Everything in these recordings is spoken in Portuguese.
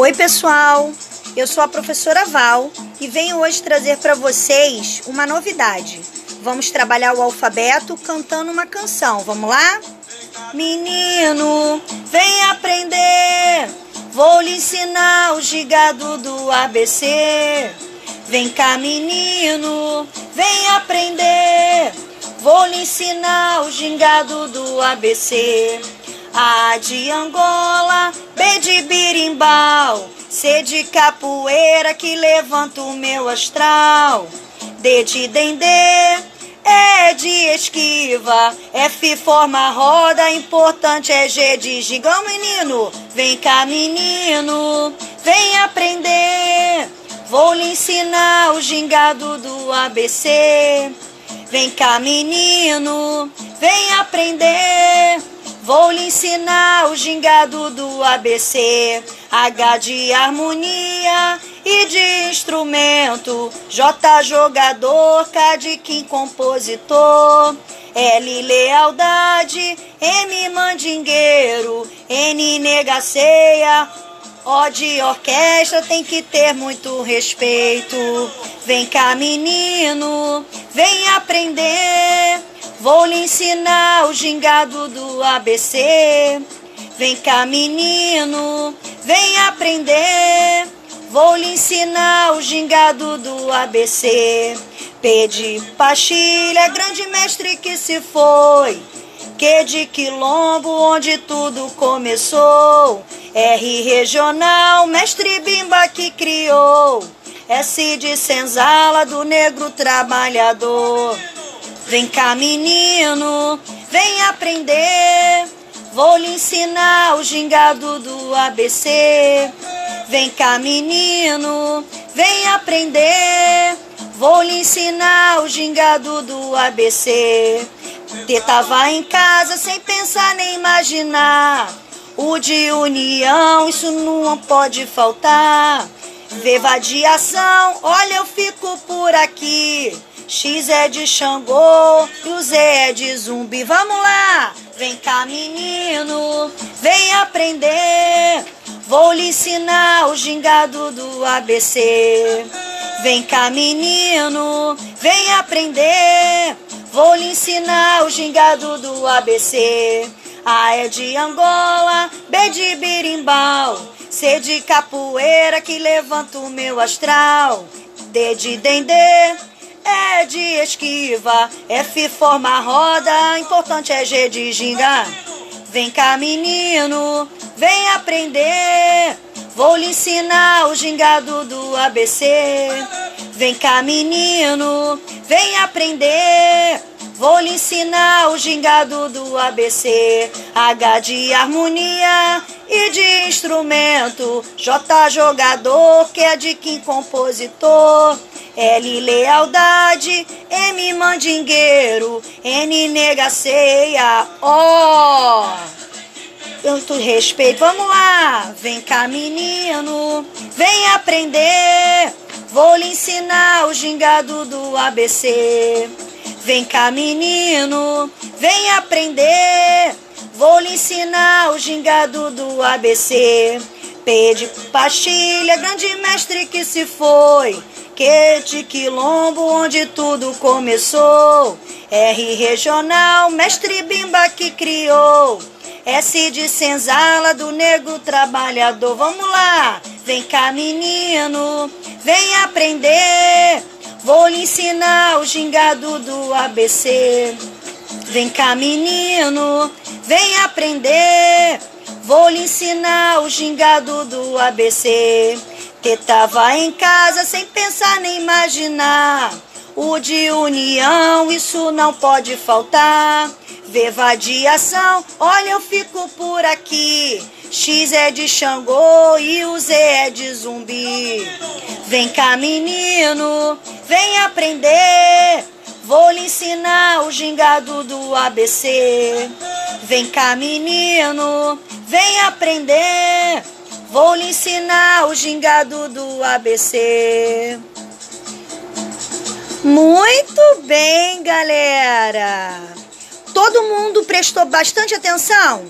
Oi, pessoal. Eu sou a professora Val e venho hoje trazer para vocês uma novidade. Vamos trabalhar o alfabeto cantando uma canção. Vamos lá? Menino, vem aprender. Vou lhe ensinar o gigado do ABC. Vem cá, menino, vem aprender. Vou lhe ensinar o gingado do ABC. A de Angola, B de birimbau, C de capoeira que levanta o meu astral. D de dendê, E de esquiva, F forma roda, importante é G de gigão, menino. Vem cá, menino, vem aprender. Vou lhe ensinar o gingado do ABC. Vem cá, menino, vem aprender. Vou lhe ensinar o gingado do ABC, H de harmonia e de instrumento, J jogador, K de Kim compositor, L lealdade, M mandingueiro, N negaceia, O de orquestra tem que ter muito respeito. Vem cá, menino, vem aprender. Vou lhe ensinar o gingado do ABC. Vem cá, menino, vem aprender. Vou lhe ensinar o gingado do ABC. P de pastilha, grande mestre que se foi. Q de quilombo, onde tudo começou. R regional, mestre Bimba que criou. S de senzala, do negro trabalhador. Vem cá, menino, vem aprender. Vou lhe ensinar o gingado do ABC. Vem cá, menino, vem aprender. Vou lhe ensinar o gingado do ABC. T tava em casa sem pensar nem imaginar. O de união, isso não pode faltar. V vadiação, olha eu fico por aqui. X é de Xangô e o Z é de zumbi. Vamos lá! Vem cá, menino, vem aprender. Vou lhe ensinar o gingado do ABC. Vem cá, menino, vem aprender. Vou lhe ensinar o gingado do ABC. A é de Angola, B de birimbau, C de capoeira que levanta o meu astral. D de dendê, é de esquiva, F forma roda, importante é G de ginga. Vem cá, menino, vem aprender. Vou lhe ensinar o gingado do ABC. Vem cá, menino, vem aprender. Vou lhe ensinar o gingado do ABC. H de harmonia e de instrumento. J jogador, que é de quem compositor. L lealdade, M mandingueiro, N negaceia, O. Tanto respeito, vamos lá, vem cá menino, vem aprender, vou lhe ensinar o gingado do ABC. Vem cá menino, vem aprender, vou lhe ensinar o gingado do ABC. P de pastilha, grande mestre que se foi. Q de quilombo, onde tudo começou. R regional, mestre Bimba que criou. S de senzala, do negro trabalhador. Vamos lá, vem cá menino, vem aprender. Vou lhe ensinar o gingado do ABC. Vem cá menino, vem aprender. Vou lhe ensinar o gingado do ABC. Que tava em casa sem pensar nem imaginar. O de união, isso não pode faltar. V vadiação, olha eu fico por aqui. X é de Xangô e o Z é de zumbi. Vem cá, menino, vem aprender. Vou lhe ensinar o gingado do ABC. Vem cá, menino, vem aprender. Vou lhe ensinar o gingado do ABC. Muito bem, galera. Todo mundo prestou bastante atenção?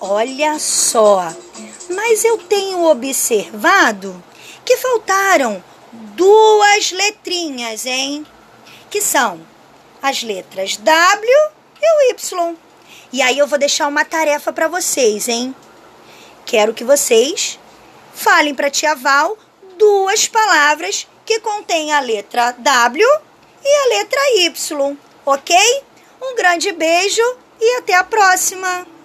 Olha só. Mas eu tenho observado que faltaram duas letrinhas, hein? Que são as letras W e o Y. E aí eu vou deixar uma tarefa para vocês, hein? Quero que vocês falem para tia Val duas palavras que contêm a letra W e a letra Y, ok? Um grande beijo e até a próxima!